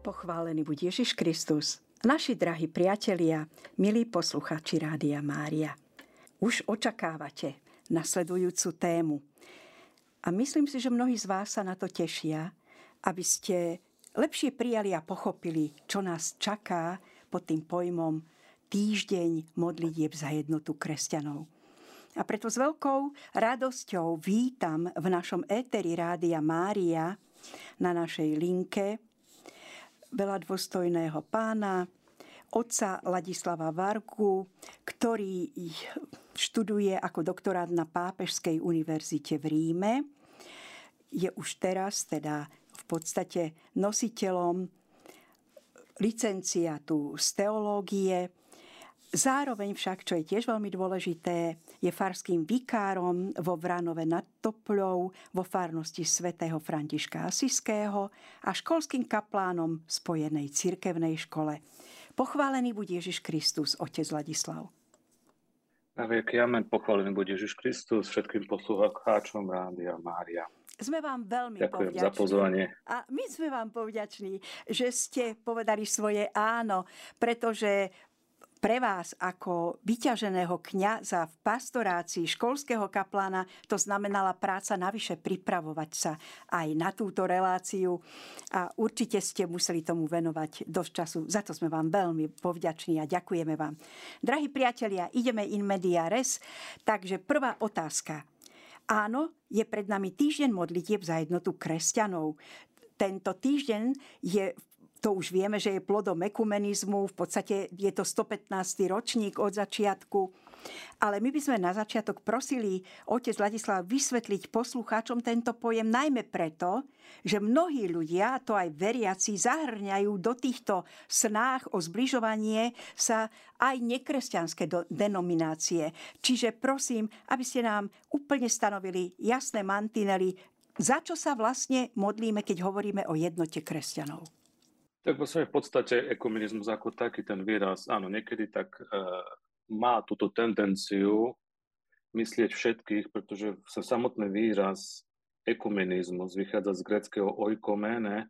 Pochválený buď Ježiš Kristus. Naši drahí priatelia, milí posluchači Rádia Mária. Už očakávate nasledujúcu tému. A myslím si, že mnohí z vás sa na to tešia, aby ste lepšie prijali a pochopili, čo nás čaká pod tým pojmom týždeň modlitieb za jednotu kresťanov. A preto s veľkou radosťou vítam v našom éteri Rádia Mária na našej linke veľa dôstojného pána, otca Ladislava Vargu, ktorý študuje ako doktorát na Pápežskej univerzite v Ríme. Je už teraz teda v podstate nositeľom licenciatu z teológie. Zároveň však, čo je tiež veľmi dôležité, je farským vikárom vo Vránove nad Topľou vo farnosti svätého Františka Asiského a školským kaplánom Spojenej cirkevnej škole. Pochválený buď Ježiš Kristus, otec Ladislav. Na vieky amen, pochválený buď Ježiš Kristus, všetkým poslucháčom Rádia Mária. Sme vám veľmi Ďakujem povďační. za pozvanie. A my sme vám povďační, že ste povedali svoje áno, pretože pre vás ako vyťaženého kňaza v pastorácii školského kaplána to znamenala práca navyše pripravovať sa aj na túto reláciu a určite ste museli tomu venovať dosť času. Za to sme vám veľmi povďační a ďakujeme vám. Drahí priatelia, ideme in media res, takže prvá otázka. Áno, je pred nami týždeň modlitieb za jednotu kresťanov. Tento týždeň je v to už vieme, že je plodom ekumenizmu, v podstate je to 115. ročník od začiatku. Ale my by sme na začiatok prosili otec Ladislav vysvetliť poslucháčom tento pojem najmä preto, že mnohí ľudia, to aj veriaci, zahrňajú do týchto snách o zbližovanie sa aj nekresťanské denominácie. Čiže prosím, aby ste nám úplne stanovili jasné mantinely, za čo sa vlastne modlíme, keď hovoríme o jednote kresťanov. Tak vo svojej podstate ekumenizmus ako taký ten výraz, áno, niekedy tak e, má túto tendenciu myslieť všetkých, pretože sa samotný výraz ekumenizmus vychádza z greckého oikomene,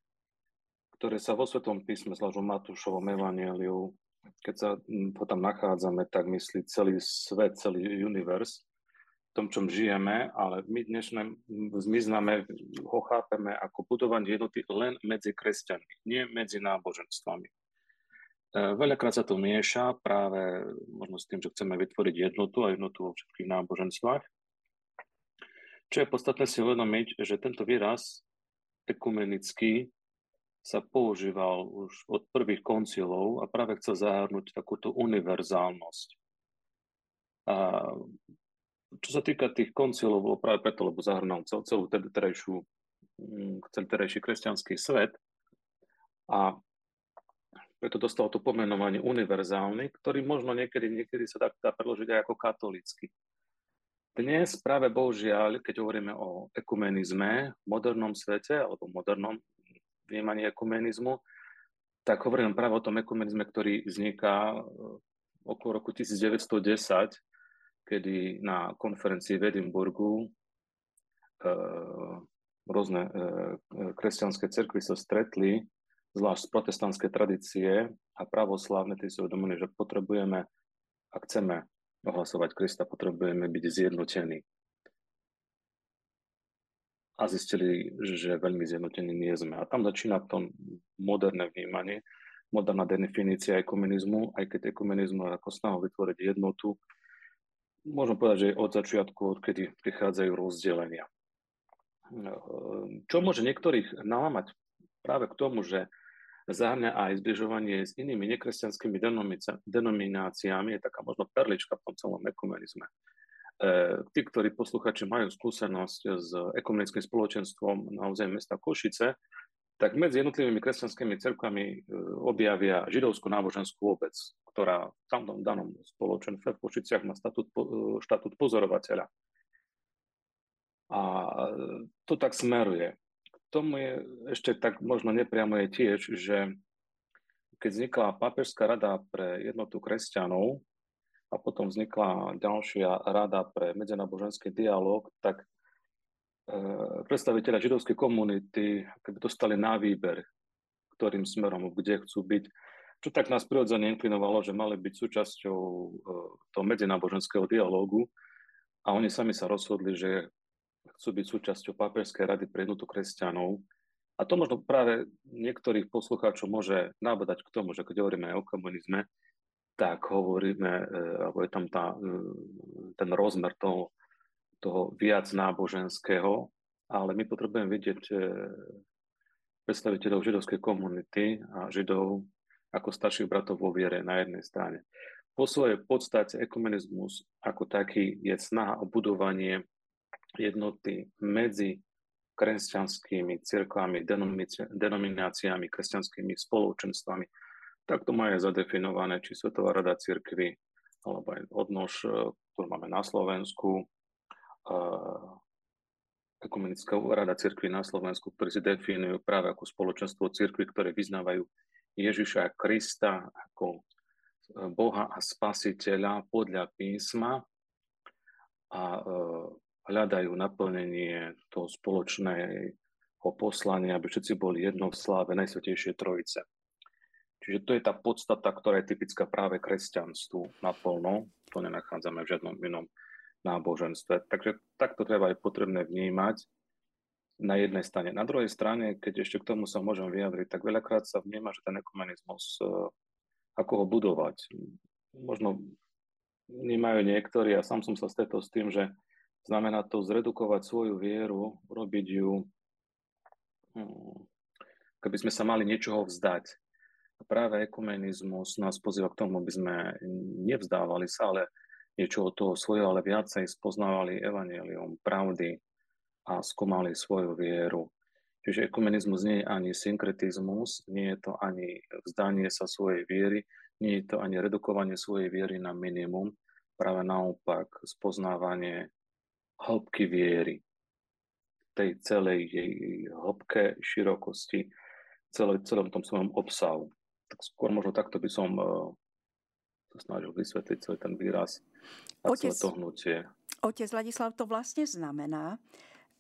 ktoré sa vo Svetom písme, zvlášť v Matúšovom evangeliu, keď sa to tam nachádzame, tak myslí celý svet, celý univerz tom, čom žijeme, ale my dnešné zmyzname, ho chápeme ako budovanie jednoty len medzi kresťanmi, nie medzi náboženstvami. E, veľakrát sa to mieša práve možno s tým, že chceme vytvoriť jednotu a jednotu vo všetkých náboženstvách. Čo je podstatné si uvedomiť, že tento výraz ekumenický sa používal už od prvých koncilov a práve chcel zahrnúť takúto univerzálnosť. A čo sa týka tých koncilov, bolo práve preto, lebo zahrnul cel, celú terajšiu, mm, celý terajší kresťanský svet a preto dostal to pomenovanie univerzálny, ktorý možno niekedy, niekedy sa dá, dá preložiť aj ako katolický. Dnes práve Božiaľ, keď hovoríme o ekumenizme v modernom svete alebo modernom vnímaní ekumenizmu, tak hovorím práve o tom ekumenizme, ktorý vzniká eh, okolo roku 1910 kedy na konferencii v Edimburgu e, rôzne e, kresťanské cerkvy sa stretli, zvlášť z protestantskej tradície a pravoslávne, tí si uvedomili, že potrebujeme, ak chceme ohlasovať Krista, potrebujeme byť zjednotení. A zistili, že veľmi zjednotení nie sme. A tam začína to moderné vnímanie, moderná definícia ekumenizmu, aj keď ekumenizmu je ako snahu vytvoriť jednotu, môžem povedať, že od začiatku, odkedy prichádzajú rozdelenia. Čo môže niektorých nalámať práve k tomu, že zahrňa aj zbližovanie s inými nekresťanskými denomináciami, je taká možno perlička v tom celom ekumenizme. E, tí, ktorí posluchači majú skúsenosť s ekumenickým spoločenstvom na území mesta Košice, tak medzi jednotlivými kresťanskými cerkvami e, objavia židovskú náboženskú obec, ktorá v tamtom danom spoločenstve v Košiciach má statút, e, štatút pozorovateľa. A to tak smeruje. K tomu je ešte tak možno nepriamo je tiež, že keď vznikla Pápežská rada pre jednotu kresťanov a potom vznikla ďalšia rada pre medzináboženský dialog, tak predstaviteľa židovskej komunity keby dostali na výber, ktorým smerom, kde chcú byť. Čo tak nás prirodzene inklinovalo, že mali byť súčasťou toho medzináboženského dialógu a oni sami sa rozhodli, že chcú byť súčasťou Pápežskej rady pre jednotu kresťanov. A to možno práve niektorých poslucháčov môže nabadať k tomu, že keď hovoríme o komunizme, tak hovoríme, e, alebo je tam tá, ten rozmer toho, toho viac náboženského, ale my potrebujeme vidieť e, predstaviteľov židovskej komunity a židov ako starších bratov vo viere na jednej strane. Po svojej podstate ekumenizmus ako taký je snaha o budovanie jednoty medzi kresťanskými cirkvami, denomináciami, kresťanskými spoločenstvami. Tak to má je zadefinované, či Svetová rada cirkvy, alebo aj odnož, e, ktorú máme na Slovensku, Ekumenická rada cirkvy na Slovensku, ktorí si definujú práve ako spoločenstvo cirkvy, ktoré vyznávajú Ježiša Krista ako e, Boha a Spasiteľa podľa písma a hľadajú naplnenie toho spoločného poslania, aby všetci boli jedno v sláve Najsvetejšie Trojice. Čiže to je tá podstata, ktorá je typická práve kresťanstvu naplno. To nenachádzame v žiadnom inom náboženstve. Takže takto treba aj potrebné vnímať na jednej strane. Na druhej strane, keď ešte k tomu sa môžem vyjadriť, tak veľakrát sa vníma, že ten ekumenizmus, eh, ako ho budovať. Možno vnímajú niektorí, a sám som sa stretol s tým, že Znamená to zredukovať svoju vieru, robiť ju, hm, keby sme sa mali niečoho vzdať. A práve ekumenizmus nás pozýva k tomu, aby sme nevzdávali sa, ale niečoho toho svojho, ale viacej spoznávali evanelium, pravdy a skúmali svoju vieru. Čiže ekumenizmus nie je ani synkretizmus, nie je to ani vzdanie sa svojej viery, nie je to ani redukovanie svojej viery na minimum, práve naopak spoznávanie hĺbky viery, tej celej jej hĺbke, širokosti, celé, celom tom svojom obsahu. Tak skôr možno takto by som uh, sa snažil vysvetliť celý ten výraz a otec, celé to hnutie. Otec Ladislav, to vlastne znamená,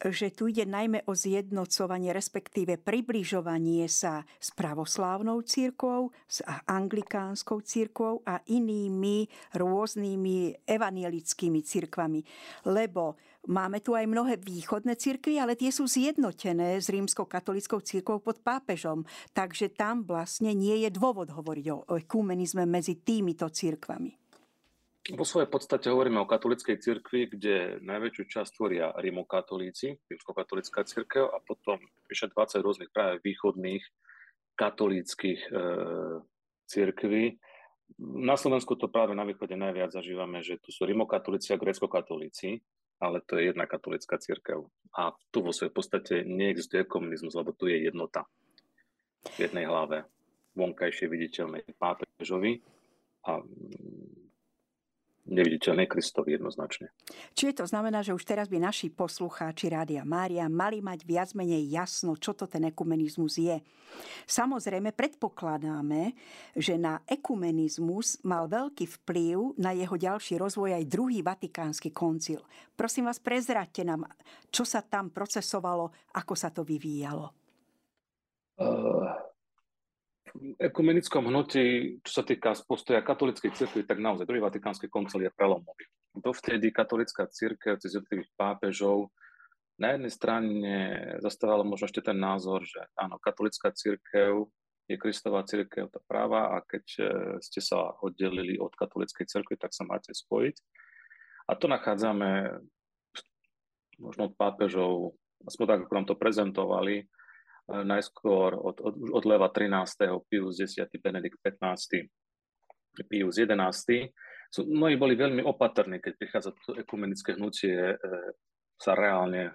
že tu ide najmä o zjednocovanie, respektíve približovanie sa s pravoslávnou církvou, s anglikánskou církvou a inými rôznymi evanielickými církvami. Lebo máme tu aj mnohé východné církvy, ale tie sú zjednotené s rímskou katolickou církvou pod pápežom. Takže tam vlastne nie je dôvod hovoriť o ekumenizme medzi týmito církvami. Vo svojej podstate hovoríme o katolíckej cirkvi, kde najväčšiu časť tvoria rimokatolíci, rímskokatolická cirkev a potom vyše 20 rôznych práve východných katolíckých e, cirkví. Na Slovensku to práve na východe najviac zažívame, že tu sú rimokatolíci a grécko-katolíci, ale to je jedna katolická cirkev. A tu vo svojej podstate neexistuje komunizmus, lebo tu je jednota v jednej hlave, vonkajšie viditeľnej pápežovi a neviditeľný Kristovi jednoznačne. Čiže to znamená, že už teraz by naši poslucháči Rádia Mária mali mať viac menej jasno, čo to ten ekumenizmus je. Samozrejme, predpokladáme, že na ekumenizmus mal veľký vplyv na jeho ďalší rozvoj aj druhý vatikánsky koncil. Prosím vás, prezraďte nám, čo sa tam procesovalo, ako sa to vyvíjalo. Uh ekumenickom hnutí, čo sa týka postoja katolíckej cirkvi, tak naozaj druhý vatikánsky koncil je prelomový. Dovtedy katolická cirkev cez jednotlivých pápežov na jednej strane zastávala možno ešte ten názor, že áno, katolická cirkev je Kristová cirkev tá práva a keď e, ste sa oddelili od katolíckej cirkvi, tak sa máte spojiť. A to nachádzame možno od pápežov, aspoň tak, ako nám to prezentovali, najskôr od, od, od leva 13. Pius 10. Benedikt 15. Pius 11. So, mnohí boli veľmi opatrní, keď prichádza to ekumenické hnutie, e, sa reálne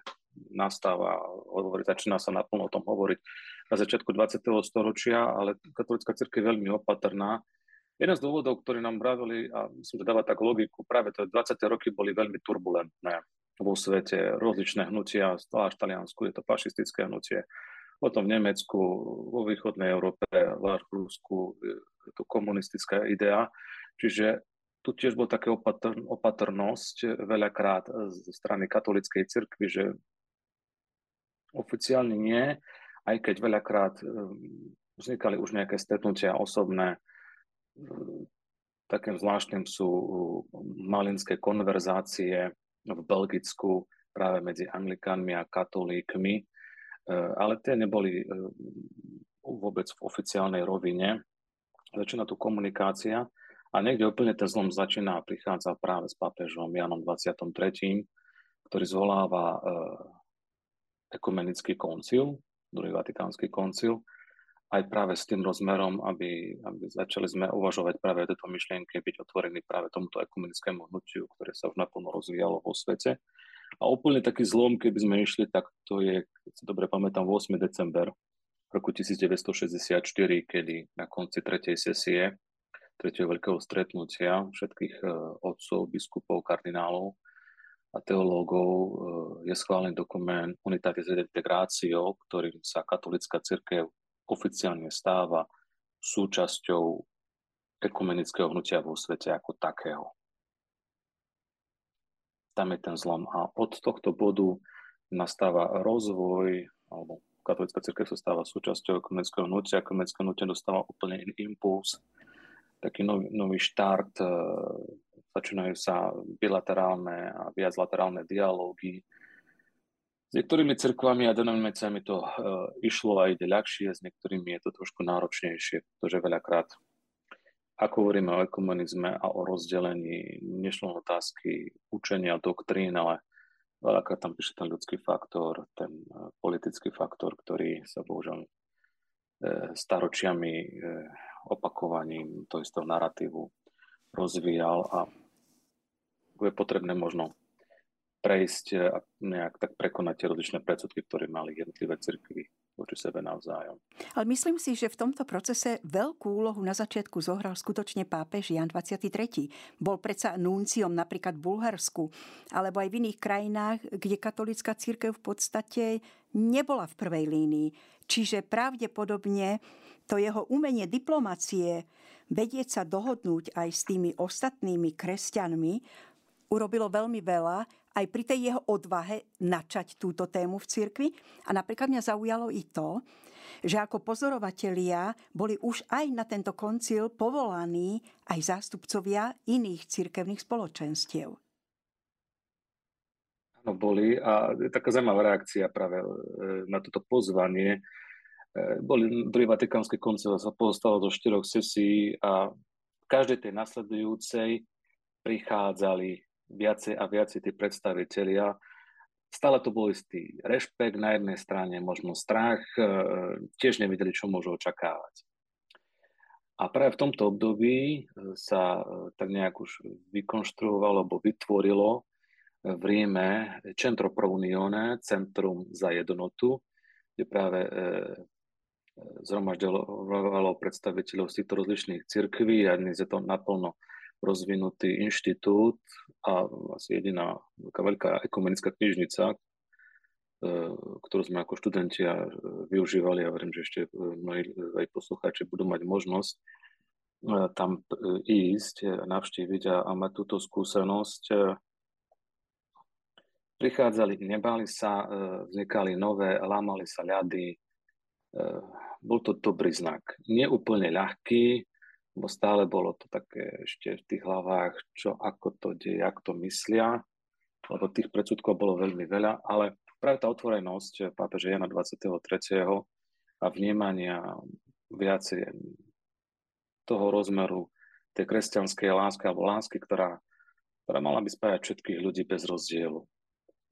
nastáva, hovorí, začína sa naplno o tom hovoriť na začiatku 20. storočia, ale katolická cirkev je veľmi opatrná. Jeden z dôvodov, ktorý nám vravili, a myslím, že dáva tak logiku, práve to 20. roky boli veľmi turbulentné vo svete, rozličné hnutia, zvlášť v Taliansku je to fašistické hnutie, potom v Nemecku, vo východnej Európe, v Rusku je to komunistická idea. Čiže tu tiež bol také opatr- opatrnosť veľakrát zo strany katolíckej cirkvi, že oficiálne nie, aj keď veľakrát vznikali už nejaké stretnutia osobné. Takým zvláštnym sú malinské konverzácie v Belgicku práve medzi anglikánmi a katolíkmi, ale tie neboli vôbec v oficiálnej rovine. Začína tu komunikácia a niekde úplne ten zlom začína a prichádza práve s pápežom Janom 23., ktorý zvoláva ekumenický koncil, druhý vatikánsky koncil, aj práve s tým rozmerom, aby, aby začali sme uvažovať práve o tejto myšlienke, byť otvorení práve tomuto ekumenickému hnutiu, ktoré sa už naplno rozvíjalo vo svete. A úplne taký zlom, keby sme išli, tak to je, keď si dobre pamätám, 8. december roku 1964, kedy na konci tretej sesie, tretieho veľkého stretnutia všetkých eh, otcov, biskupov, kardinálov a teológov eh, je schválený dokument Unitatis Integratio, ktorým sa katolická cirkev oficiálne stáva súčasťou ekumenického hnutia vo svete ako takého. Tam je ten zlom. A od tohto bodu nastáva rozvoj, alebo katolická cirkev sa stáva súčasťou ekumenického hnutia, ekumenické hnutie dostáva úplne iný impuls, taký nový, nový štart, eh, začínajú sa bilaterálne a viaclaterálne dialógy. S niektorými cirkvami a denomináciami to uh, išlo a ide ľahšie, s niektorými je to trošku náročnejšie, pretože veľakrát, ako hovoríme o ekumenizme a o rozdelení, nešlo otázky učenia, doktrín, ale veľakrát tam píše ten ľudský faktor, ten uh, politický faktor, ktorý sa bohužiaľ uh, staročiami opakovaním toho istého narratívu rozvíjal a je potrebné možno prejsť a nejak tak prekonať tie rozličné predsudky, ktoré mali jednotlivé cirkvy voči sebe navzájom. Ale myslím si, že v tomto procese veľkú úlohu na začiatku zohral skutočne pápež Jan 23. Bol predsa núnciom napríklad v Bulharsku, alebo aj v iných krajinách, kde katolická církev v podstate nebola v prvej línii. Čiže pravdepodobne to jeho umenie diplomacie vedieť sa dohodnúť aj s tými ostatnými kresťanmi urobilo veľmi veľa aj pri tej jeho odvahe načať túto tému v cirkvi. A napríklad mňa zaujalo i to, že ako pozorovatelia boli už aj na tento koncil povolaní aj zástupcovia iných cirkevných spoločenstiev. Áno, boli a taká zaujímavá reakcia práve e, na toto pozvanie. E, boli druhý vatikánsky koncil sa pozostalo do štyroch sesí a v každej tej nasledujúcej prichádzali viacej a viacej tí predstavitelia. Stále to bol istý rešpekt na jednej strane, možno strach, e, tiež nevedeli, čo môžu očakávať. A práve v tomto období e, sa e, tak nejak už vykonštruovalo alebo vytvorilo v Ríme Centro Pro Unione, Centrum za jednotu, kde práve zhromažďovalo predstaviteľov z týchto rozličných cirkví a dnes je to naplno rozvinutý inštitút a asi jediná veľká, veľká ekumenická knižnica, e, ktorú sme ako študenti e, využívali a verím, že ešte e, mnohí aj poslucháči budú mať možnosť tam ísť, navštíviť a, a mať túto skúsenosť. Prichádzali, nebali sa, vznikali nové, lámali sa ľady. Bol to dobrý znak. Nie úplne ľahký, bo stále bolo to také ešte v tých hlavách, čo ako to deje, ako to myslia, lebo tých predsudkov bolo veľmi veľa, ale práve tá otvorenosť pápeže Jana 23. a vnímania viacej toho rozmeru tej kresťanskej lásky alebo lásky, ktorá, ktorá mala by spájať všetkých ľudí bez rozdielu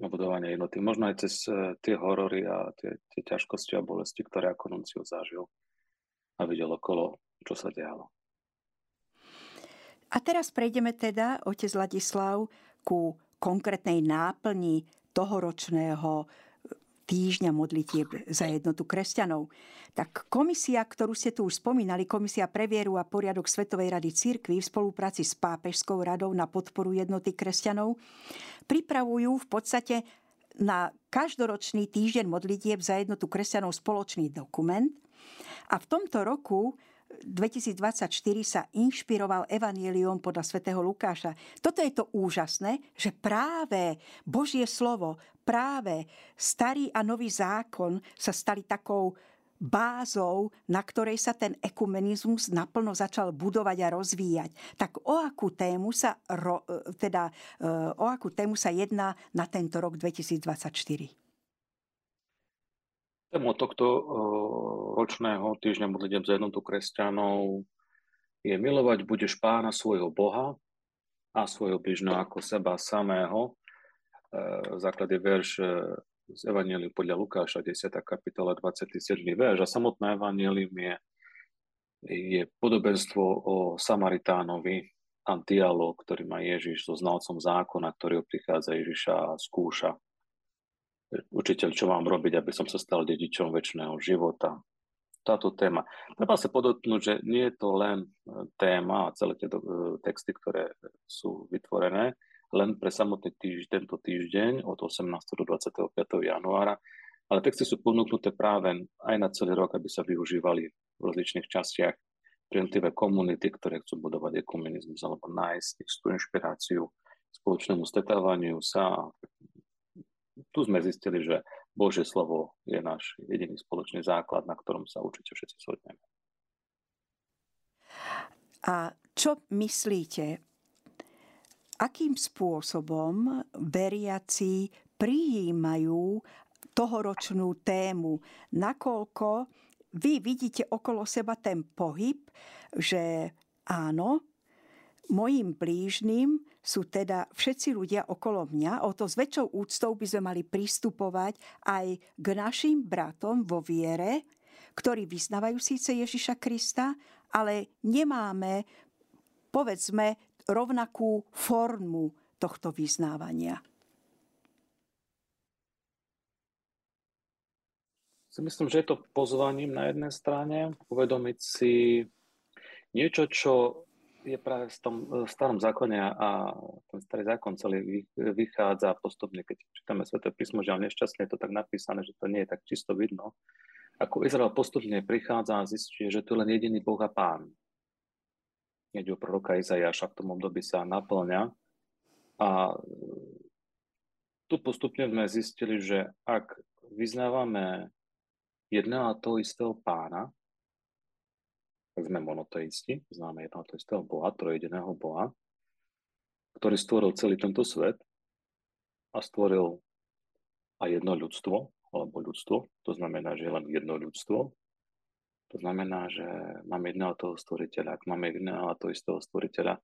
na budovanie jednoty. Možno aj cez eh, tie horory a tie, tie ťažkosti a bolesti, ktoré ako Nuncio zažil a videl okolo, čo sa dialo. A teraz prejdeme teda, otec Ladislav, ku konkrétnej náplni tohoročného týždňa modlitieb za jednotu kresťanov. Tak komisia, ktorú ste tu už spomínali, Komisia pre vieru a poriadok Svetovej rady církvy v spolupráci s Pápežskou radou na podporu jednoty kresťanov, pripravujú v podstate na každoročný týždeň modlitieb za jednotu kresťanov spoločný dokument. A v tomto roku 2024 sa inšpiroval evanielium podľa svätého Lukáša. Toto je to úžasné, že práve Božie slovo, práve starý a nový zákon sa stali takou bázou, na ktorej sa ten ekumenizmus naplno začal budovať a rozvíjať. Tak o akú tému sa, ro, teda, o akú tému sa jedná na tento rok 2024? Tému tohto ročného týždňa modlitev za jednotu kresťanov je milovať budeš pána svojho Boha a svojho bližného ako seba samého. E, základ je verš e, z Evangeliu podľa Lukáša, 10. kapitola, 27. verš. A samotné Evangelium je, je podobenstvo o Samaritánovi a dialog, ktorý má Ježiš so znalcom zákona, ktorý prichádza Ježiša a skúša. Učiteľ, čo mám robiť, aby som sa stal dedičom väčšného života? táto téma. Treba sa podotknúť, že nie je to len e, téma a celé tie e, texty, ktoré sú vytvorené, len pre samotný týždeň, tento týždeň od 18. do 25. januára, ale texty sú ponúknuté práve aj na celý rok, aby sa využívali v rozličných častiach pre jednotlivé komunity, ktoré chcú budovať ekumenizmus alebo nájsť istú inšpiráciu spoločnému stretávaniu sa. Tu sme zistili, že Božie slovo je náš jediný spoločný základ, na ktorom sa určite všetci shodneme. A čo myslíte, akým spôsobom veriaci prijímajú tohoročnú tému, nakoľko vy vidíte okolo seba ten pohyb, že áno, mojim blížnym sú teda všetci ľudia okolo mňa. O to s väčšou úctou by sme mali pristupovať aj k našim bratom vo viere, ktorí vyznávajú síce Ježiša Krista, ale nemáme, povedzme, rovnakú formu tohto vyznávania. Myslím, že je to pozvaním na jednej strane uvedomiť si niečo, čo je práve v tom starom zákone a ten starý zákon celý vychádza postupne, keď čítame Sveté písmo, že nešťastne je to tak napísané, že to nie je tak čisto vidno. Ako Izrael postupne prichádza a zistí, že to je len jediný Boh a Pán. Hneď o proroka Izajaša v tom období sa naplňa. A tu postupne sme zistili, že ak vyznávame jedného a toho istého pána, sme monoteisti, známe jedného to istého Boha, trojediného Boha, ktorý stvoril celý tento svet a stvoril aj jedno ľudstvo, alebo ľudstvo, to znamená, že je len jedno ľudstvo. To znamená, že máme jedného toho stvoriteľa. Ak máme jedného toho istého stvoriteľa,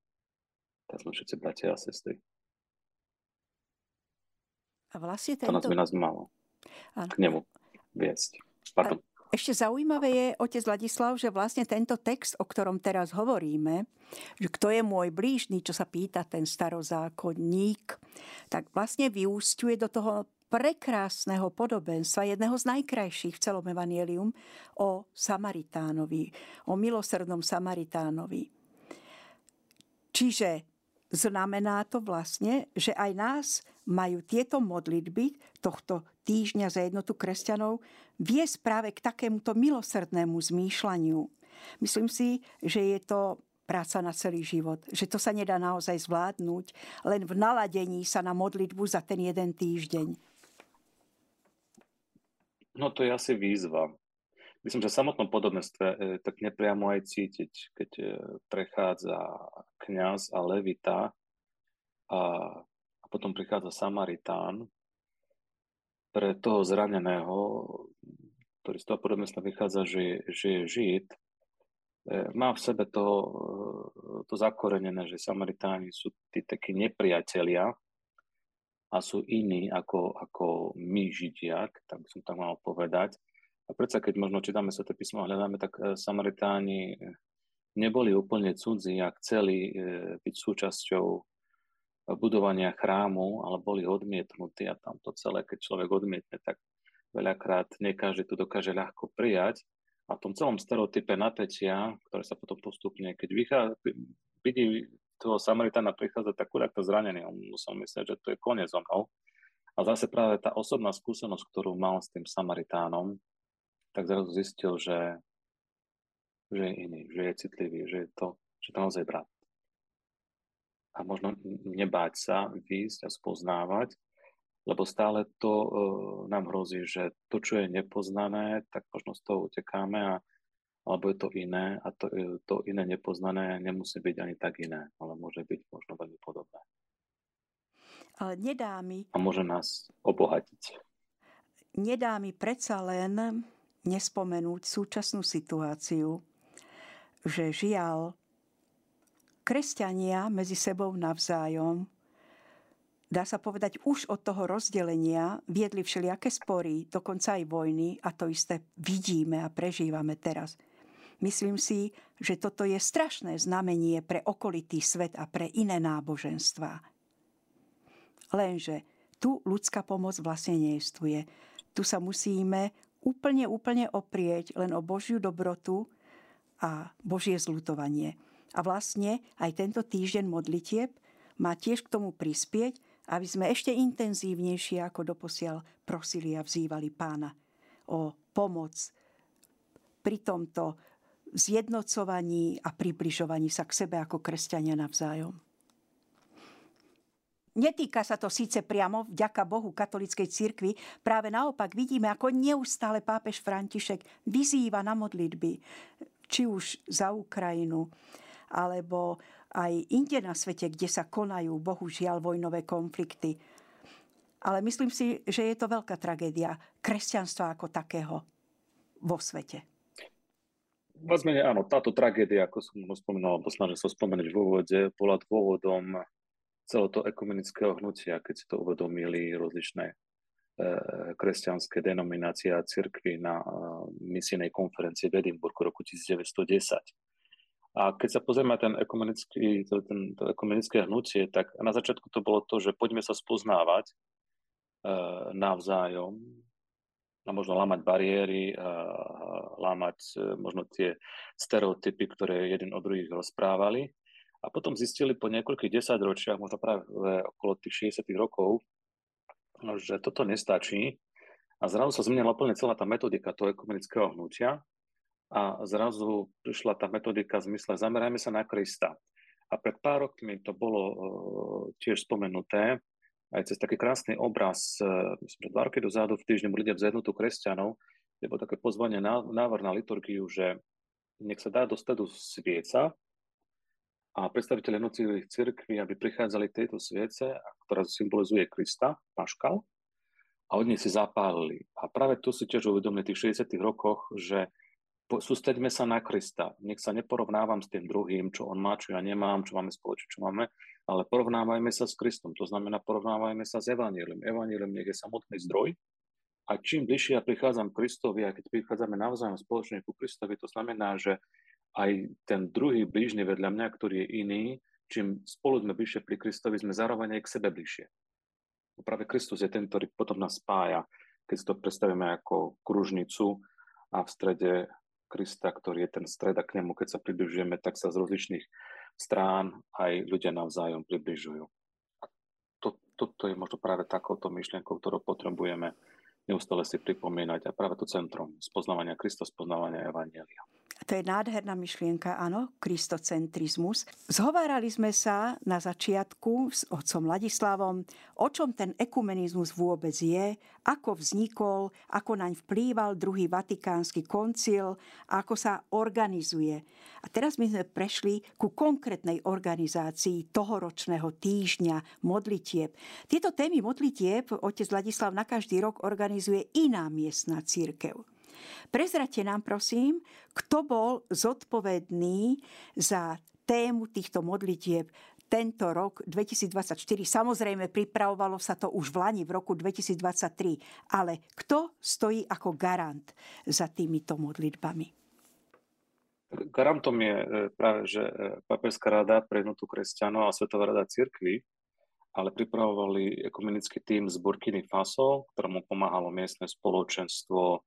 tak sme všetci bratia a sestry. A vlastne tento... To nás by malo k nemu viesť. Pardon. Ešte zaujímavé je, otec Ladislav, že vlastne tento text, o ktorom teraz hovoríme, že kto je môj blížny, čo sa pýta ten starozákonník, tak vlastne vyústiuje do toho prekrásneho podobenstva, jedného z najkrajších v celom Evangelium, o Samaritánovi, o milosrdnom Samaritánovi. Čiže znamená to vlastne, že aj nás majú tieto modlitby tohto týždňa za jednotu kresťanov viesť práve k takémuto milosrdnému zmýšľaniu. Myslím si, že je to práca na celý život. Že to sa nedá naozaj zvládnuť len v naladení sa na modlitbu za ten jeden týždeň. No to je asi výzva. Myslím, že v samotnom podobenstve e, tak nepriamo aj cítiť, keď e, prechádza kňaz a levita a, potom prichádza Samaritán, pre toho zraneného, ktorý z toho podobenstva vychádza, že, že je Žid, e, má v sebe to, e, to zakorenené, že Samaritáni sú tí takí nepriatelia a sú iní ako, ako my Židia, tak som tak mal povedať. A predsa, keď možno čítame sa to písmo a hľadáme, tak e, Samaritáni neboli úplne cudzí a chceli byť súčasťou budovania chrámu, ale boli odmietnutí a tam to celé, keď človek odmietne, tak veľakrát nie každý to dokáže ľahko prijať. A v tom celom stereotype napätia, ktoré sa potom postupne, keď vychádza, vidí toho Samaritána prichádzať tak to zranený, on musel myslieť, že to je koniec so mnou. A zase práve tá osobná skúsenosť, ktorú mal s tým Samaritánom, tak zrazu zistil, že, že je iný, že je citlivý, že je to, že to naozaj brat a možno nebáť sa výjsť a spoznávať, lebo stále to uh, nám hrozí, že to, čo je nepoznané, tak možno z toho utekáme a alebo je to iné a to, e, to iné nepoznané nemusí byť ani tak iné, ale môže byť možno veľmi podobné. Ale nedá mi... A môže nás obohatiť. Nedá mi predsa len nespomenúť súčasnú situáciu, že žiaľ, kresťania medzi sebou navzájom, dá sa povedať, už od toho rozdelenia viedli všelijaké spory, dokonca aj vojny a to isté vidíme a prežívame teraz. Myslím si, že toto je strašné znamenie pre okolitý svet a pre iné náboženstva. Lenže tu ľudská pomoc vlastne neestuje. Tu sa musíme úplne, úplne oprieť len o Božiu dobrotu a Božie zlutovanie. A vlastne aj tento týždeň modlitieb má tiež k tomu prispieť, aby sme ešte intenzívnejšie ako doposiaľ prosili a vzývali pána o pomoc pri tomto zjednocovaní a približovaní sa k sebe ako kresťania navzájom. Netýka sa to síce priamo, vďaka Bohu, katolickej cirkvi, práve naopak vidíme, ako neustále pápež František vyzýva na modlitby, či už za Ukrajinu, alebo aj inde na svete, kde sa konajú, bohužiaľ, vojnové konflikty. Ale myslím si, že je to veľká tragédia kresťanstva ako takého vo svete. Menej áno, táto tragédia, ako som už spomínal, alebo snažil som spomenúť v úvode, bola dôvodom celého toho ekumenického hnutia, keď si to uvedomili rozličné e, kresťanské denominácie a cirkvy na e, misijnej konferencii v Edinburgu roku 1910. A keď sa pozrieme na ten ekumenický, to, ten, to ekumenické hnutie, tak na začiatku to bolo to, že poďme sa spoznávať e, navzájom, a možno lámať bariéry, a lámať e, možno tie stereotypy, ktoré jeden od druhých rozprávali. A potom zistili po niekoľkých desaťročiach, možno práve okolo tých 60 rokov, že toto nestačí. A zrazu sa zmenila úplne celá tá metodika toho ekumenického hnutia a zrazu prišla tá metodika v zmysle zamerajme sa na Krista. A pred pár rokmi to bolo uh, tiež spomenuté, aj cez taký krásny obraz, e, myslím, že dva roky dozadu v týždni ľudia vzednutú kresťanov, kde bolo také pozvanie, návrh na liturgiu, že nech sa dá do stredu svieca a predstaviteľe jednotlivých cirkví, aby prichádzali tejto sviece, ktorá symbolizuje Krista, Paškal, a od nej si zapálili. A práve tu si tiež uvedomili v tých 60 rokoch, že sústreďme sa na Krista. Nech sa neporovnávam s tým druhým, čo on má, čo ja nemám, čo máme spoločne, čo máme, ale porovnávajme sa s Kristom. To znamená, porovnávajme sa s Evaníliom. Evaníliom nech je samotný zdroj a čím bližšie ja prichádzam Kristovi a keď prichádzame navzájom spoločne ku Kristovi, to znamená, že aj ten druhý blížny vedľa mňa, ktorý je iný, čím spolu sme bližšie pri Kristovi, sme zároveň aj k sebe bližšie. Práve Kristus je ten, ktorý potom nás spája, keď si to predstavíme ako kružnicu a v strede Krista, ktorý je ten stred a k nemu, keď sa približujeme, tak sa z rozličných strán aj ľudia navzájom približujú. A to, toto je možno práve takouto myšlienkou, ktorú potrebujeme neustále si pripomínať a práve to centrum spoznávania Krista, spoznávania Evangelia. To je nádherná myšlienka, áno, kristocentrizmus. Zhovárali sme sa na začiatku s otcom Ladislavom, o čom ten ekumenizmus vôbec je, ako vznikol, ako naň vplýval druhý vatikánsky koncil, ako sa organizuje. A teraz my sme prešli ku konkrétnej organizácii tohoročného týždňa modlitieb. Tieto témy modlitieb otec Ladislav na každý rok organizuje iná miestna církev. Prezrate nám prosím, kto bol zodpovedný za tému týchto modlitieb tento rok 2024. Samozrejme, pripravovalo sa to už v Lani v roku 2023. Ale kto stojí ako garant za týmito modlitbami? Garantom je e, práve, že e, Papenská rada pre jednotu kresťanov a Svetová rada cirkvi, ale pripravovali ekumenický tým z Burkiny Faso, ktorému pomáhalo miestne spoločenstvo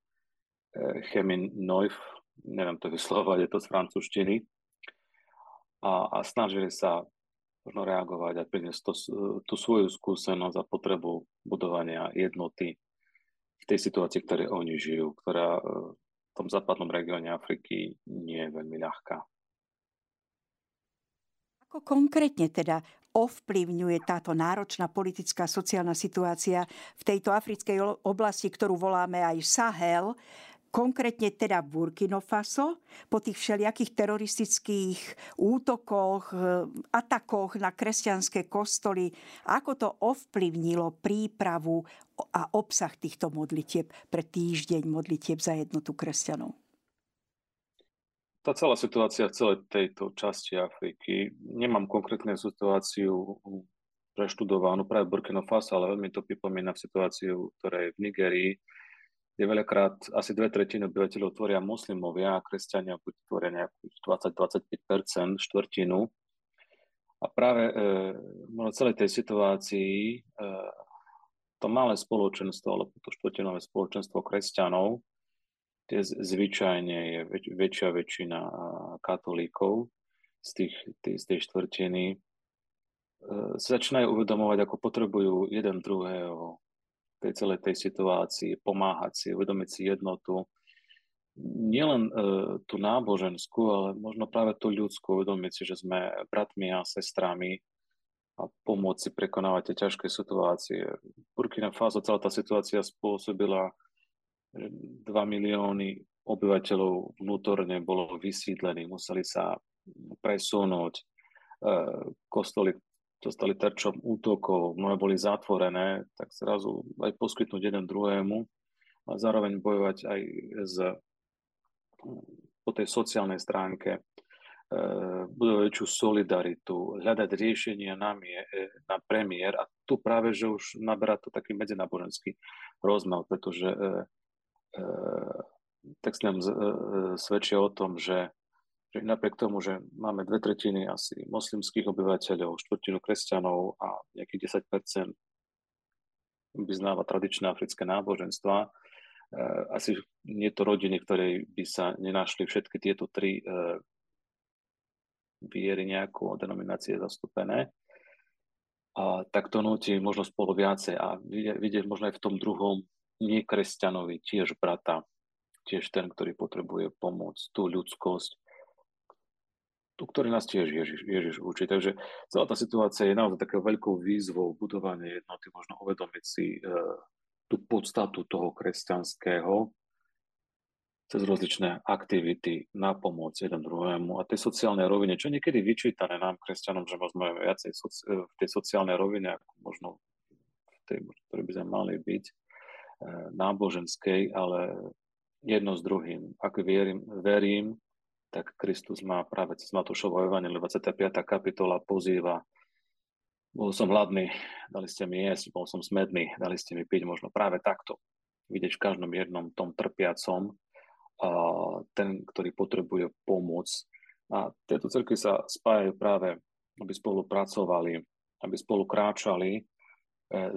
Chemin Neuf, neviem to vyslovať, je to z francúzštiny, a, a snažili sa možno reagovať a priniesť to, tú svoju skúsenosť a potrebu budovania jednoty v tej situácii, ktoré oni žijú, ktorá e, v tom západnom regióne Afriky nie je veľmi ľahká. Ako konkrétne teda ovplyvňuje táto náročná politická sociálna situácia v tejto africkej oblasti, ktorú voláme aj Sahel, konkrétne teda v Burkino Faso, po tých všelijakých teroristických útokoch, e, atakoch na kresťanské kostoly, ako to ovplyvnilo prípravu a obsah týchto modlitieb pre týždeň modlitieb za jednotu kresťanov? Tá celá situácia v celej tejto časti Afriky, nemám konkrétnu situáciu preštudovanú práve Burkina Faso, ale veľmi to pripomína situáciu, ktorá je v Nigerii, kde veľakrát asi dve tretiny obyvateľov tvoria muslimovia a kresťania buď tvoria nejakú 20-25%, štvrtinu. A práve e, v celej tej situácii e, to malé spoločenstvo, alebo to štvrtinové spoločenstvo kresťanov, kde zvyčajne je väč, väčšia väčšina katolíkov z, tých, tých, z tej štvrtiny, e, začínajú uvedomovať, ako potrebujú jeden druhého tej celej tej situácii, pomáhať si, uvedomiť si jednotu, nielen e, tú náboženskú, ale možno práve tú ľudskú, uvedomiť si, že sme bratmi a sestrami a pomôcť si prekonávať tie ťažké situácie. Burkina Faso, celá tá situácia spôsobila, že 2 milióny obyvateľov vnútorne bolo vysídlených, museli sa presunúť, e, kostoly, dostali terčom útokov, mnohé boli zatvorené, tak zrazu aj poskytnúť jeden druhému a zároveň bojovať aj z, po tej sociálnej stránke, e, budovať väčšiu solidaritu, hľadať riešenia na, mie, e, na premiér a tu práve, že už naberá to taký medzináboženský rozmer, pretože e, e, text nám e, svedčia o tom, že že napriek tomu, že máme dve tretiny asi moslimských obyvateľov, štvrtinu kresťanov a nejakých 10% vyznáva tradičné africké náboženstva, eh, asi nie to rodiny, ktorej by sa nenašli všetky tieto tri eh, viery nejako denominácie zastúpené. A tak to nutí možno spolu viacej a vidieť, možno aj v tom druhom nekresťanovi tiež brata, tiež ten, ktorý potrebuje pomoc, tú ľudskosť, tu, ktorý nás tiež Ježiš, Ježiš učí. Takže celá tá situácia je naozaj takou veľkou výzvou budovanie jednoty, možno uvedomiť si e, tú podstatu toho kresťanského cez rozličné aktivity na pomoc jeden druhému a tej sociálnej rovine, čo niekedy vyčítané nám, kresťanom, že môžeme viacej soci, e, v tej sociálnej rovine, ako možno v tej, ktoré by sme mali byť, e, náboženskej, ale jedno s druhým. Ak verím, verím tak Kristus má práve cez Matúšovo Evangelium 25. kapitola pozýva bol som hladný, dali ste mi jesť, bol som smedný, dali ste mi piť, možno práve takto. Vidieť v každom jednom tom trpiacom, a ten, ktorý potrebuje pomoc. A tieto cerky sa spájajú práve, aby spolu pracovali, aby spolu kráčali, e,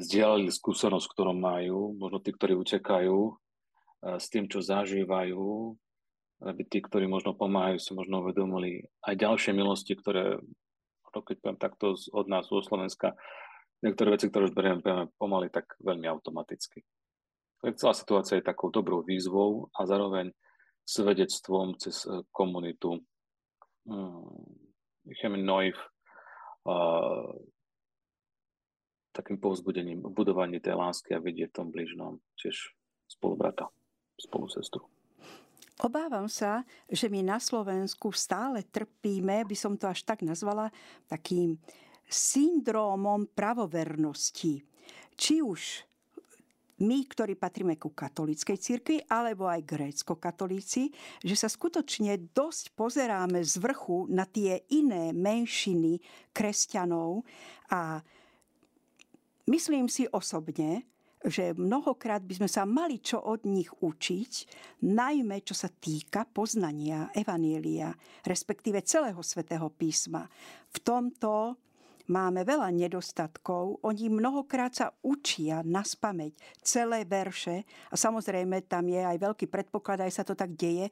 zdieľali skúsenosť, ktorú majú, možno tí, ktorí utekajú, e, s tým, čo zažívajú, aby tí, ktorí možno pomáhajú, si možno uvedomili aj ďalšie milosti, ktoré, keď poviem takto od nás, zo Slovenska, niektoré veci, ktoré už berieme pomaly, tak veľmi automaticky. Celá situácia je takou dobrou výzvou a zároveň svedectvom cez eh, komunitu hmm, Neuf, uh, takým povzbudením, budovaní tej lásky a vidieť v tom blížnom tiež spolubrata, spolu sestru. Obávam sa, že my na Slovensku stále trpíme, by som to až tak nazvala, takým syndrómom pravovernosti. Či už my, ktorí patríme ku katolíckej cirkvi, alebo aj grécko-katolíci, že sa skutočne dosť pozeráme z vrchu na tie iné menšiny kresťanov a myslím si osobne, že mnohokrát by sme sa mali čo od nich učiť, najmä čo sa týka poznania Evanielia, respektíve celého svätého písma. V tomto máme veľa nedostatkov. Oni mnohokrát sa učia na spameť celé verše a samozrejme tam je aj veľký predpoklad, aj sa to tak deje,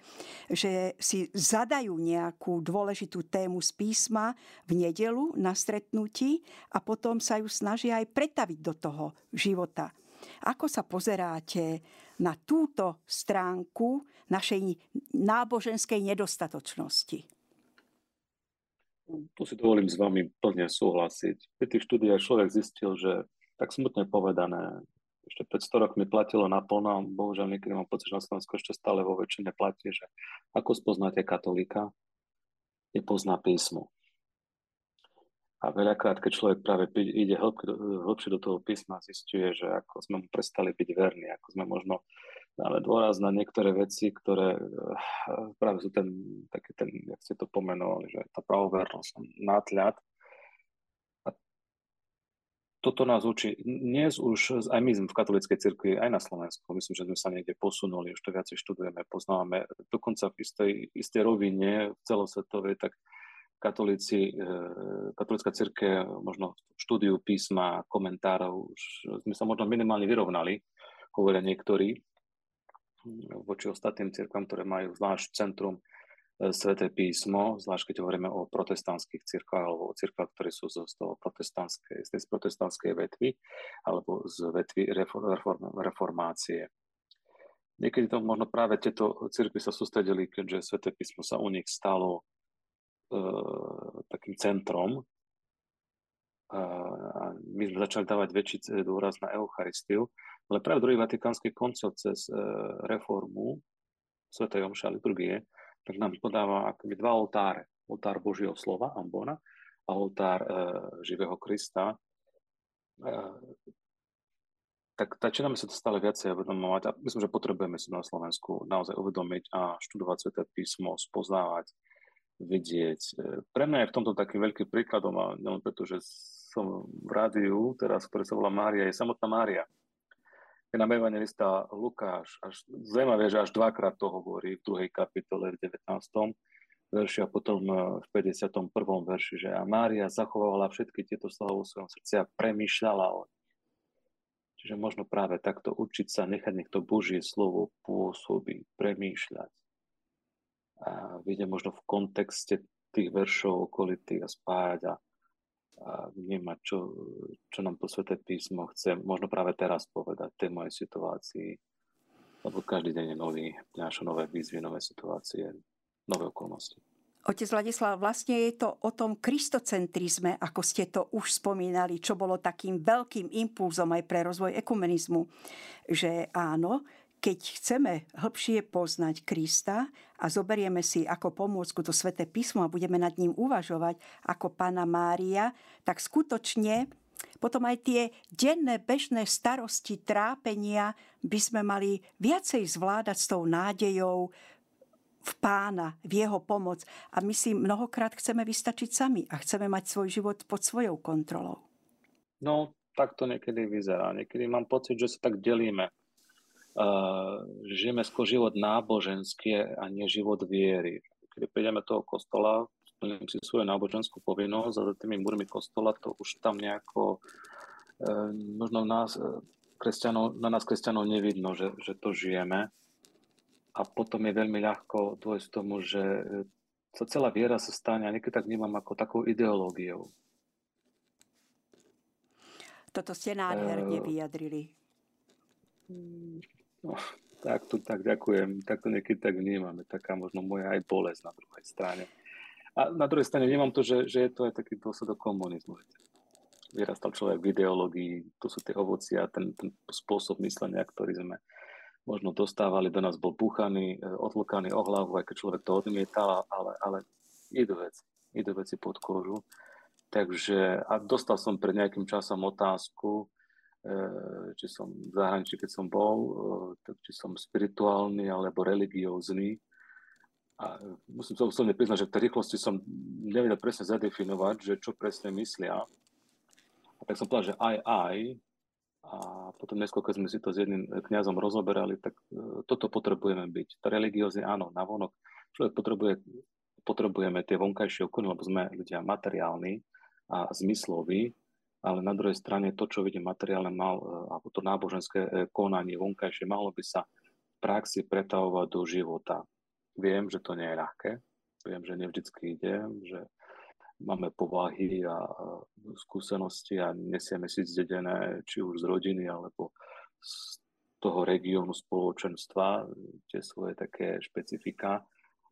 že si zadajú nejakú dôležitú tému z písma v nedelu na stretnutí a potom sa ju snažia aj pretaviť do toho života. Ako sa pozeráte na túto stránku našej náboženskej nedostatočnosti? tu si dovolím s vami plne súhlasiť. Pri tých štúdiách človek zistil, že tak smutne povedané, ešte pred 100 rokmi platilo naplno, bohužiaľ niekedy mám pocit, že na Slovensku ešte stále vo väčšine platí, že ako spoznáte katolíka, je písmu. A veľakrát, keď človek práve ide hlbšie do toho písma, zistuje, že ako sme mu prestali byť verní, ako sme možno dáme dôraz na niektoré veci, ktoré eh, práve sú ten, taký ten, jak ste to pomenovali, že tá pravovernosť, nátľad. A toto nás učí, dnes už aj my sme v katolíckej cirkvi, aj na Slovensku, myslím, že sme sa niekde posunuli, už to viacej študujeme, poznáme, dokonca v istej, istej rovine celosvetovej, tak katolíci, e, katolická círke, možno štúdiu písma, komentárov, už sme sa možno minimálne vyrovnali, hovoria niektorí, voči ostatným církvam, ktoré majú zvlášť centrum e, Sveté písmo, zvlášť keď hovoríme o protestantských církvách alebo o církvách, ktoré sú z toho protestantskej, z tej protestantskej vetvy alebo z vetvy reform, reformácie. Niekedy to možno práve tieto církvy sa sústredili, keďže Sveté písmo sa u nich stalo takým centrom. A my sme začali dávať väčší dôraz na Eucharistiu, ale práve druhý vatikánsky koncil cez e, reformu Svetej Omša liturgie, tak nám podáva akoby dva oltáre. Oltár Božieho slova, Ambona, a oltár e, živého Krista. E, tak začíname sa to stále viacej uvedomovať a myslím, že potrebujeme si na Slovensku naozaj uvedomiť a študovať Sveté písmo, spoznávať vidieť. E, pre mňa je v tomto takým veľkým príkladom, a nielen preto, že som v rádiu teraz, ktoré sa volá Mária, je samotná Mária. Je nám evangelista Lukáš, až, zaujímavé, že až dvakrát to hovorí v druhej kapitole v 19. verši a potom e, v 51. verši, že a Mária zachovala všetky tieto slova vo svojom srdci a premýšľala o Čiže možno práve takto učiť sa, nechať nech to Božie slovo pôsobí, premýšľať a vidieť možno v kontexte tých veršov okolitých a spájať a, a vnímať, čo, čo nám to Sveté písmo chce možno práve teraz povedať tej mojej situácii, lebo každý deň je nový, prináša nové výzvy, nové situácie, nové okolnosti. Otec Vladislav, vlastne je to o tom kristocentrizme, ako ste to už spomínali, čo bolo takým veľkým impulzom aj pre rozvoj ekumenizmu. Že áno, keď chceme hĺbšie poznať Krista a zoberieme si ako pomôcku to sväté písmo a budeme nad ním uvažovať ako pána Mária, tak skutočne potom aj tie denné bežné starosti, trápenia by sme mali viacej zvládať s tou nádejou v pána, v jeho pomoc. A my si mnohokrát chceme vystačiť sami a chceme mať svoj život pod svojou kontrolou. No, tak to niekedy vyzerá. Niekedy mám pocit, že sa tak delíme žijeme skôr život náboženský a nie život viery. Keď prídeme toho kostola, splním si svoju náboženskú povinnosť a za tými múrmi kostola to už tam nejako uh, možno nás, kresťanov, na nás kresťanov nevidno, že, že to žijeme. A potom je veľmi ľahko dôjsť tomu, že sa celá viera sa stane, a niekedy tak vnímam ako takou ideológiou. Toto ste nádherne vyjadrili. No, tak to tak ďakujem. Tak to niekedy tak vnímam. Je taká možno moja aj bolesť na druhej strane. A na druhej strane vnímam to, že, že je to aj taký dôsledok komunizmu. Vyrastal človek v ideológii, to sú tie ovocia, ten, ten spôsob myslenia, ktorý sme možno dostávali, do nás bol buchaný, e, odlkaný o hlavu, aj keď človek to odmietal, ale, ale idú veci, idú veci pod kožu. Takže a dostal som pred nejakým časom otázku, či som v zahraničí, keď som bol, eh, tak či som spirituálny alebo religiózny. A musím sa úsledne priznať, že v tej rýchlosti som nevedel presne zadefinovať, že čo presne myslia. A tak som povedal, že aj, aj. A potom neskôr, keď sme si to s jedným kňazom rozoberali, tak eh, toto potrebujeme byť. To religiózny, áno, navonok. Človek potrebuje, potrebujeme tie vonkajšie okolie, lebo sme ľudia materiálni a zmysloví, ale na druhej strane to, čo vidím materiálne, mal, e, alebo to náboženské e, konanie vonkajšie, malo by sa v praxi pretavovať do života. Viem, že to nie je ľahké, viem, že nevždycky ide, že máme povahy a skúsenosti a nesieme si zdedené či už z rodiny alebo z toho regiónu spoločenstva, tie svoje také špecifika,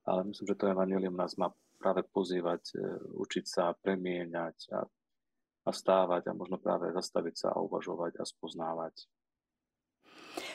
ale myslím, že to evanelium nás má práve pozývať, e, učiť sa, premieňať a, a stávať a možno práve zastaviť sa a uvažovať a spoznávať.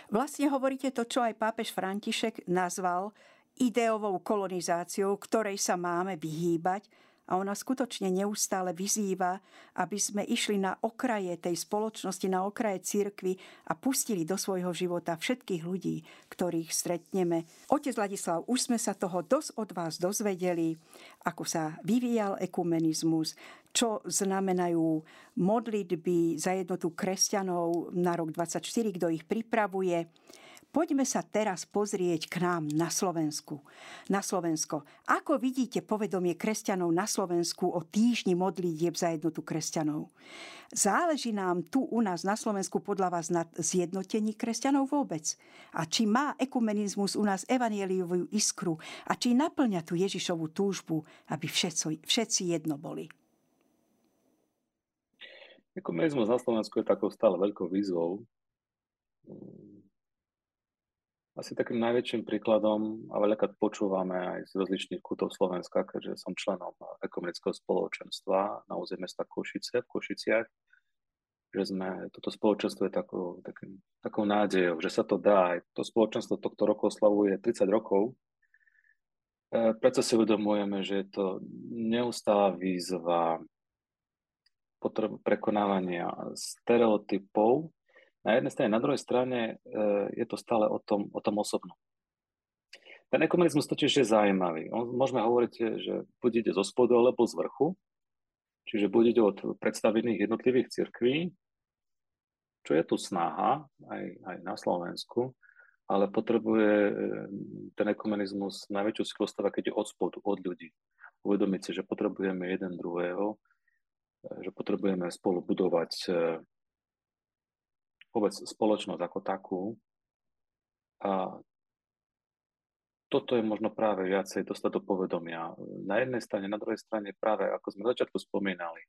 Vlastne hovoríte to, čo aj pápež František nazval ideovou kolonizáciou, ktorej sa máme vyhýbať, a ona skutočne neustále vyzýva, aby sme išli na okraje tej spoločnosti, na okraje cirkvy a pustili do svojho života všetkých ľudí, ktorých stretneme. Otec Ladislav, už sme sa toho dosť od vás dozvedeli, ako sa vyvíjal ekumenizmus, čo znamenajú modlitby za jednotu kresťanov na rok 24, kto ich pripravuje. Poďme sa teraz pozrieť k nám na Slovensku. Na Slovensko. Ako vidíte povedomie kresťanov na Slovensku o týždni modlitieb za jednotu kresťanov? Záleží nám tu u nás na Slovensku podľa vás na zjednotení kresťanov vôbec? A či má ekumenizmus u nás evanieliovú iskru? A či naplňa tú Ježišovú túžbu, aby všetci, všetci jedno boli? Ekumenizmus na Slovensku je takou stále veľkou výzvou asi takým najväčším príkladom, a veľakrát počúvame aj z rozličných kútov Slovenska, keďže som členom ekumenického spoločenstva na území mesta Košice v Košiciach, že sme, toto spoločenstvo je takou, takým, takou nádejou, že sa to dá. To spoločenstvo tohto roku oslavuje 30 rokov. E, preto si uvedomujeme, že je to neustála výzva potreb prekonávania stereotypov, na jednej strane, na druhej strane e, je to stále o tom, o tom osobnom. Ten ekumenizmus totiž je zaujímavý. Môžeme hovoriť, že buď ide zo spodu alebo z vrchu, čiže buď ide od predstavených jednotlivých cirkví, čo je tu snaha aj, aj na Slovensku, ale potrebuje e, ten ekumenizmus najväčšiu silu keď je od spodu, od ľudí. Uvedomiť si, že potrebujeme jeden druhého, e, že potrebujeme spolu budovať vôbec spoločnosť ako takú. A toto je možno práve viacej dostať do povedomia. Na jednej strane, na druhej strane práve, ako sme v začiatku spomínali,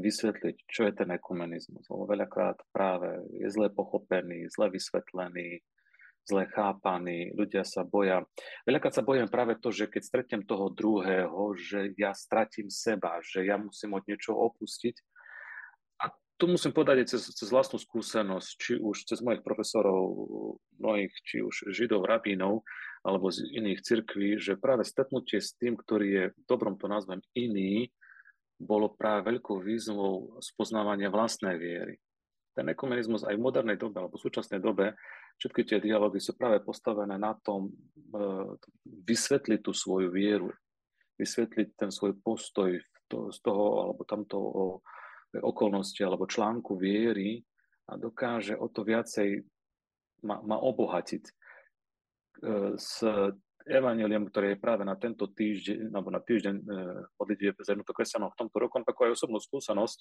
vysvetliť, čo je ten ekumenizmus. Lebo veľakrát práve je zle pochopený, zle vysvetlený, zle chápaný, ľudia sa boja. Veľakrát sa bojím práve to, že keď stretnem toho druhého, že ja stratím seba, že ja musím od niečoho opustiť tu musím povedať aj cez, cez vlastnú skúsenosť, či už cez mojich profesorov, mnohých, či už židov, rabínov, alebo z iných cirkví, že práve stretnutie s tým, ktorý je, dobrom to nazvem, iný, bolo práve veľkou výzvou spoznávania vlastnej viery. Ten ekumenizmus aj v modernej dobe, alebo v súčasnej dobe, všetky tie dialógy sú práve postavené na tom e, vysvetliť tú svoju vieru, vysvetliť ten svoj postoj to, z toho alebo tamto okolnosti alebo článku viery a dokáže o to viacej ma, ma obohatiť. E, s evaneliom, ktoré je práve na tento týždeň, alebo na týždeň e, za jednoto kresťanov v tomto roku, takú aj osobnú skúsenosť,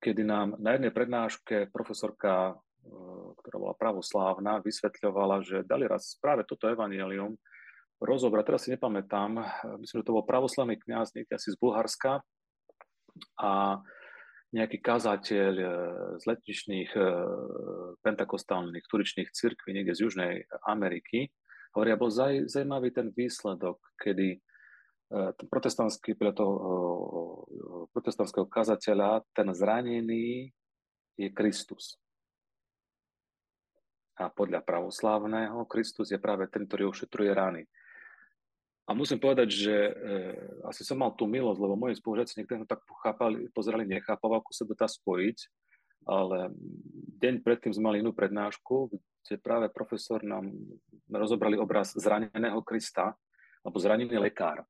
kedy nám na jednej prednáške profesorka, e, ktorá bola pravoslávna, vysvetľovala, že dali raz práve toto evanelium rozobrať, teraz si nepamätám, myslím, že to bol pravoslavný kňaz, niekde asi z Bulharska, a nejaký kazateľ eh, z letišných eh, pentakostálnych turičných cirkví niekde z Južnej Ameriky. Hovoria, bol zaj, ten výsledok, kedy eh, ten protestantský, toho protestantského kazateľa, ten zranený je Kristus. A podľa pravoslávneho Kristus je práve ten, ktorý ošetruje rany. A musím povedať, že e, asi som mal tú milosť, lebo moji spolužiaci niektorí tak chápali, pozerali, nechápali, ako sa to dá spojiť. Ale deň predtým sme mali inú prednášku, kde práve profesor nám rozobrali obraz zraneného Krista, alebo zranený lekár.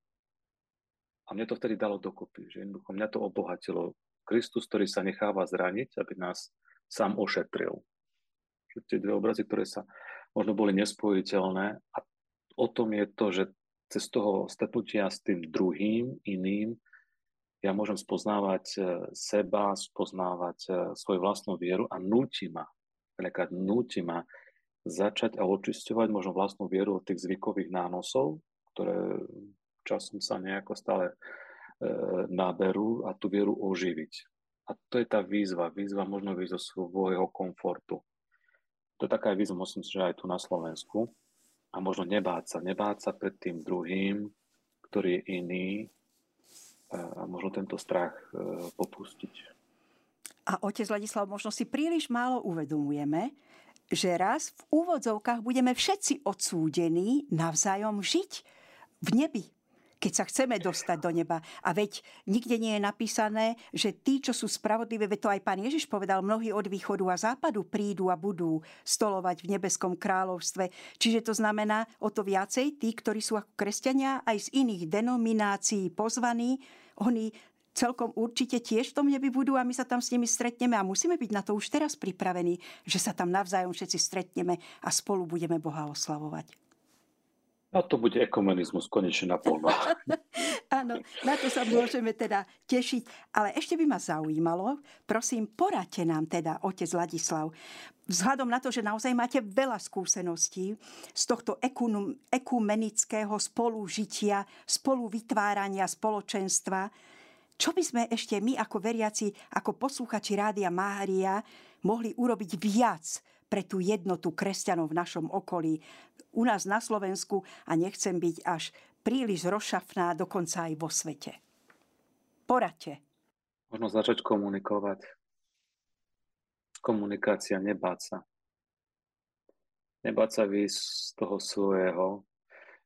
A mne to vtedy dalo dokopy, že jednoducho mňa to obohatilo. Kristus, ktorý sa necháva zraniť, aby nás sám ošetril. Tie dve obrazy, ktoré sa možno boli nespojiteľné. A o tom je to, že cez toho stretnutia s tým druhým, iným, ja môžem spoznávať e, seba, spoznávať e, svoju vlastnú vieru a núti ma, veľakrát núti ma začať a očisťovať možno vlastnú vieru od tých zvykových nánosov, ktoré časom sa nejako stále e, naberú a tú vieru oživiť. A to je tá výzva. Výzva možno vyjsť zo svojho komfortu. To je taká výzva, myslím si, že aj tu na Slovensku a možno nebáť sa, nebáť sa pred tým druhým, ktorý je iný a možno tento strach popustiť. A otec Ladislav, možno si príliš málo uvedomujeme, že raz v úvodzovkách budeme všetci odsúdení navzájom žiť v nebi keď sa chceme dostať do neba. A veď nikde nie je napísané, že tí, čo sú spravodliví, veď to aj pán Ježiš povedal, mnohí od východu a západu prídu a budú stolovať v nebeskom kráľovstve. Čiže to znamená o to viacej tí, ktorí sú ako kresťania aj z iných denominácií pozvaní, oni celkom určite tiež v tom nebi budú a my sa tam s nimi stretneme a musíme byť na to už teraz pripravení, že sa tam navzájom všetci stretneme a spolu budeme Boha oslavovať. A to bude ekumenizmus konečne naplno. Áno, na to sa môžeme teda tešiť. Ale ešte by ma zaujímalo, prosím, poradte nám teda, otec Ladislav, vzhľadom na to, že naozaj máte veľa skúseností z tohto ekumenického spolužitia, spoluvytvárania spoločenstva, čo by sme ešte my ako veriaci, ako posluchači Rádia Mária mohli urobiť viac pre tú jednotu kresťanov v našom okolí, u nás na Slovensku a nechcem byť až príliš rozšafná, dokonca aj vo svete. Poradte. Možno začať komunikovať. Komunikácia, nebáť sa. Nebáť sa výjsť z toho svojho.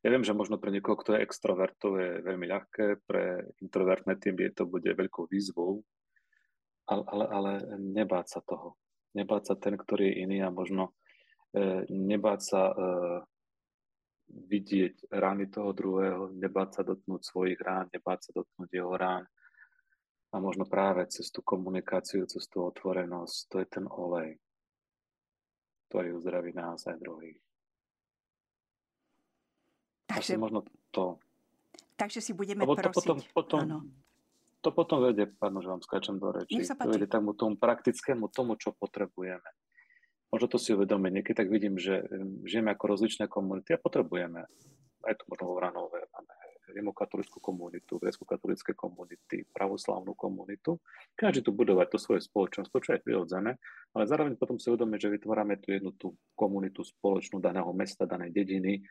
Ja viem, že možno pre niekoho, kto je extrovertov, je veľmi ľahké, pre introvertné tým je to bude veľkou výzvou, ale, ale, ale nebáť sa toho. Nebáť sa ten, ktorý je iný a možno e, nebáť sa e, vidieť rány toho druhého, nebáť sa dotknúť svojich rán, nebáť sa dotknúť jeho rán. A možno práve cez tú komunikáciu, cez tú otvorenosť, to je ten olej, ktorý uzdraví nás aj druhých. Takže, Asi možno to. Takže si budeme Lebo prosiť. To potom, potom, to potom vedie, pardon, že vám skáčem do reči, to vedie tomu, tomu praktickému, tomu, čo potrebujeme možno to si uvedomím, niekedy tak vidím, že žijeme ako rozličné komunity a potrebujeme, aj tu možno vo Vranove, máme rimokatolickú komunitu, grecko-katolické komunity, pravoslavnú komunitu. Každý tu budovať to svoje spoločnosť, to čo je prirodzené, ale zároveň potom si uvedomíme, že vytvárame tu jednu tú komunitu spoločnú daného mesta, danej dediny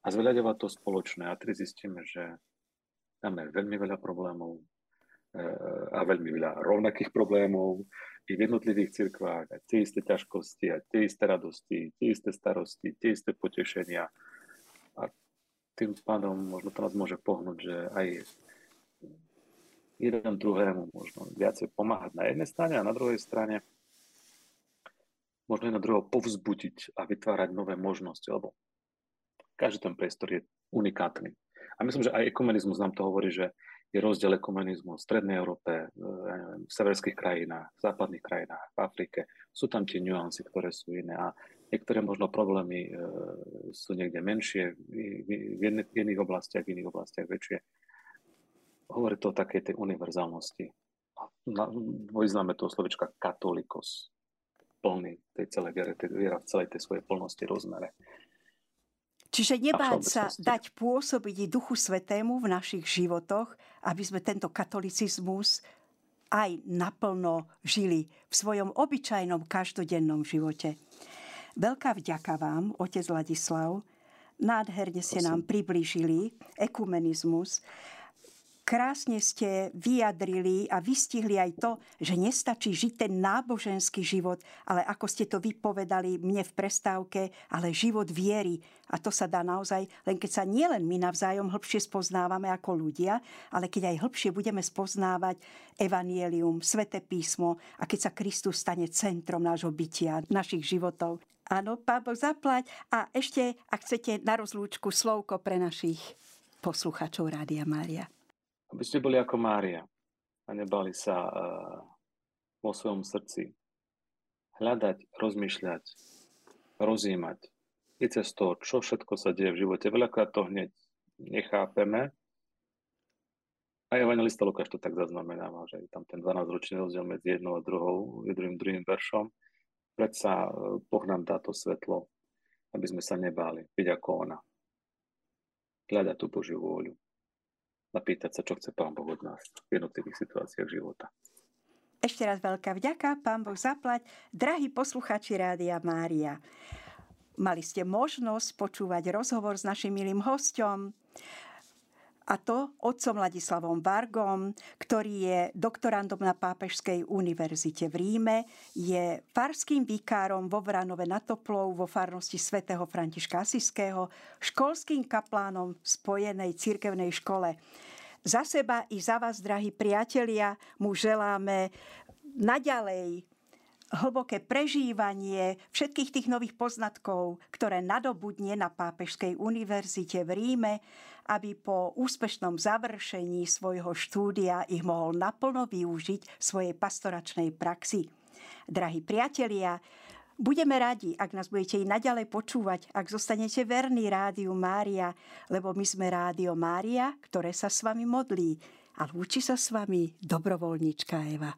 a zveľaďovať to spoločné. A tedy zistíme, že máme veľmi veľa problémov, a veľmi veľa rovnakých problémov i v jednotlivých cirkvách, a tie isté ťažkosti, a tie isté radosti, tie isté starosti, tie isté potešenia. A tým pádom možno to nás môže pohnúť, že aj jeden druhému možno viacej pomáhať na jednej strane a na druhej strane možno jeden druhého povzbudiť a vytvárať nové možnosti, lebo každý ten priestor je unikátny. A myslím, že aj ekumenizmus nám to hovorí, že je rozdiel ekumenizmu v Strednej Európe, e, neviem, v severských krajinách, v západných krajinách, v Afrike. Sú tam tie nuancy, ktoré sú iné a niektoré možno problémy e, sú niekde menšie, v, iných oblastiach, v iných oblastiach väčšie. Hovorí to o takej tej univerzálnosti. Vo význame slovička katolikos, plný tej celej viere, tej viera v celej tej svojej plnosti rozmere. Čiže nebáť sa dať pôsobiť Duchu Svetému v našich životoch, aby sme tento katolicizmus aj naplno žili v svojom obyčajnom každodennom živote. Veľká vďaka vám, otec Ladislav. Nádherne ste nám priblížili ekumenizmus krásne ste vyjadrili a vystihli aj to, že nestačí žiť ten náboženský život, ale ako ste to vypovedali mne v prestávke, ale život viery. A to sa dá naozaj, len keď sa nielen my navzájom hĺbšie spoznávame ako ľudia, ale keď aj hĺbšie budeme spoznávať evanielium, svete písmo a keď sa Kristus stane centrom nášho bytia, našich životov. Áno, Pán Boh zaplať. A ešte, ak chcete, na rozlúčku slovko pre našich poslucháčov Rádia Mária aby ste boli ako Mária a nebali sa uh, vo svojom srdci hľadať, rozmýšľať, rozímať. I cez to, čo všetko sa deje v živote. Veľakrát to hneď nechápeme. A evangelista Lukáš to tak zaznamenáva, že je tam ten 12-ročný rozdiel medzi jednou a druhou, druhým, druhým veršom. Predsa e, Boh nám dá to svetlo, aby sme sa nebáli byť ako ona. Hľadať tú Božiu vôľu napýtať sa, čo chce Pán Boh od nás v jednotlivých situáciách života. Ešte raz veľká vďaka, Pán Boh zaplať. Drahí posluchači Rádia Mária, mali ste možnosť počúvať rozhovor s našim milým hostom a to otcom Ladislavom Vargom, ktorý je doktorandom na Pápežskej univerzite v Ríme, je farským vikárom vo Vranove nad Toplou vo farnosti svätého Františka Asiského, školským kaplánom v Spojenej cirkevnej škole. Za seba i za vás, drahí priatelia, mu želáme naďalej hlboké prežívanie všetkých tých nových poznatkov, ktoré nadobudne na Pápežskej univerzite v Ríme, aby po úspešnom završení svojho štúdia ich mohol naplno využiť svojej pastoračnej praxi. Drahí priatelia, Budeme radi, ak nás budete i naďalej počúvať, ak zostanete verní Rádiu Mária, lebo my sme Rádio Mária, ktoré sa s vami modlí. A lúči sa s vami dobrovoľníčka Eva.